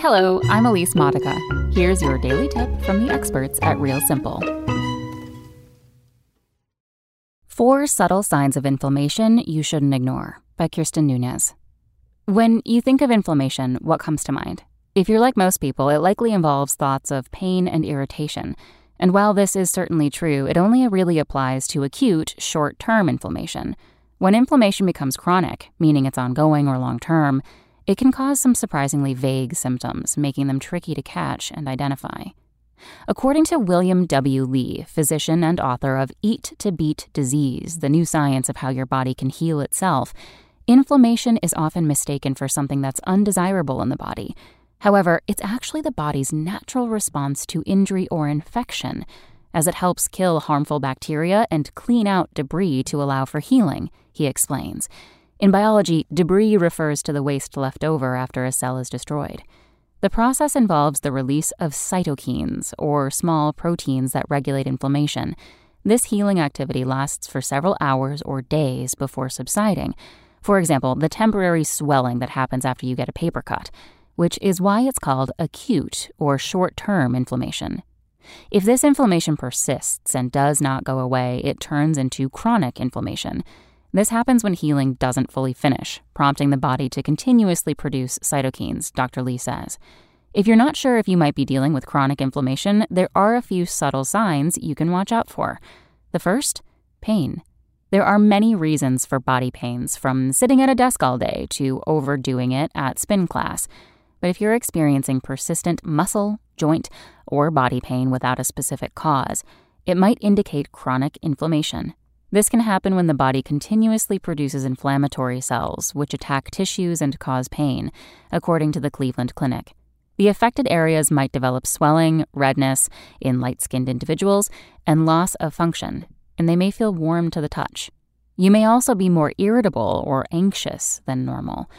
Hello, I'm Elise Modica. Here's your daily tip from the experts at Real Simple. Four subtle signs of inflammation you shouldn't ignore by Kirsten Nunez. When you think of inflammation, what comes to mind? If you're like most people, it likely involves thoughts of pain and irritation. And while this is certainly true, it only really applies to acute, short term inflammation. When inflammation becomes chronic, meaning it's ongoing or long term, it can cause some surprisingly vague symptoms, making them tricky to catch and identify. According to William W. Li, physician and author of Eat to Beat Disease The New Science of How Your Body Can Heal Itself, inflammation is often mistaken for something that's undesirable in the body. However, it's actually the body's natural response to injury or infection, as it helps kill harmful bacteria and clean out debris to allow for healing, he explains. In biology, debris refers to the waste left over after a cell is destroyed. The process involves the release of cytokines, or small proteins that regulate inflammation. This healing activity lasts for several hours or days before subsiding. For example, the temporary swelling that happens after you get a paper cut, which is why it's called acute or short term inflammation. If this inflammation persists and does not go away, it turns into chronic inflammation. This happens when healing doesn't fully finish, prompting the body to continuously produce cytokines, Dr. Li says. If you're not sure if you might be dealing with chronic inflammation, there are a few subtle signs you can watch out for. The first, pain. There are many reasons for body pains, from sitting at a desk all day to overdoing it at spin class. But if you're experiencing persistent muscle, joint, or body pain without a specific cause, it might indicate chronic inflammation. This can happen when the body continuously produces inflammatory cells, which attack tissues and cause pain, according to the Cleveland Clinic. The affected areas might develop swelling, redness in light skinned individuals, and loss of function, and they may feel warm to the touch. You may also be more irritable or anxious than normal.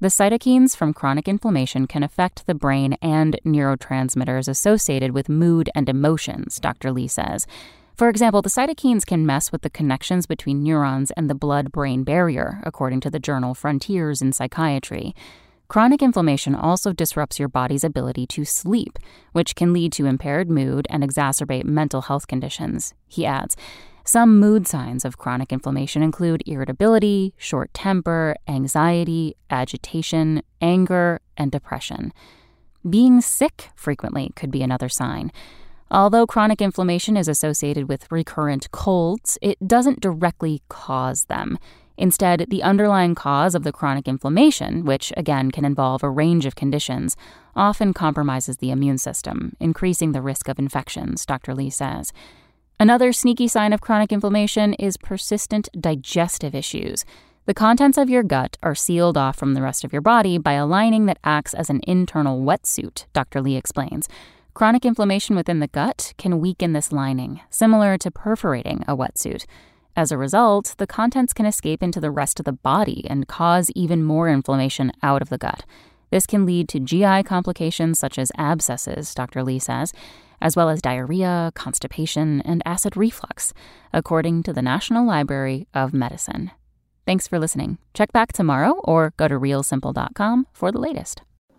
The cytokines from chronic inflammation can affect the brain and neurotransmitters associated with mood and emotions, Dr. Li says. For example, the cytokines can mess with the connections between neurons and the blood brain barrier, according to the journal Frontiers in Psychiatry. Chronic inflammation also disrupts your body's ability to sleep, which can lead to impaired mood and exacerbate mental health conditions. He adds, some mood signs of chronic inflammation include irritability, short temper, anxiety, agitation, anger, and depression. Being sick frequently could be another sign. Although chronic inflammation is associated with recurrent colds, it doesn't directly cause them. Instead, the underlying cause of the chronic inflammation, which again can involve a range of conditions, often compromises the immune system, increasing the risk of infections, Dr. Li says. Another sneaky sign of chronic inflammation is persistent digestive issues. The contents of your gut are sealed off from the rest of your body by a lining that acts as an internal wetsuit, Dr. Li explains. Chronic inflammation within the gut can weaken this lining, similar to perforating a wetsuit. As a result, the contents can escape into the rest of the body and cause even more inflammation out of the gut. This can lead to GI complications such as abscesses, Dr. Li says, as well as diarrhea, constipation, and acid reflux, according to the National Library of Medicine. Thanks for listening. Check back tomorrow or go to realsimple.com for the latest.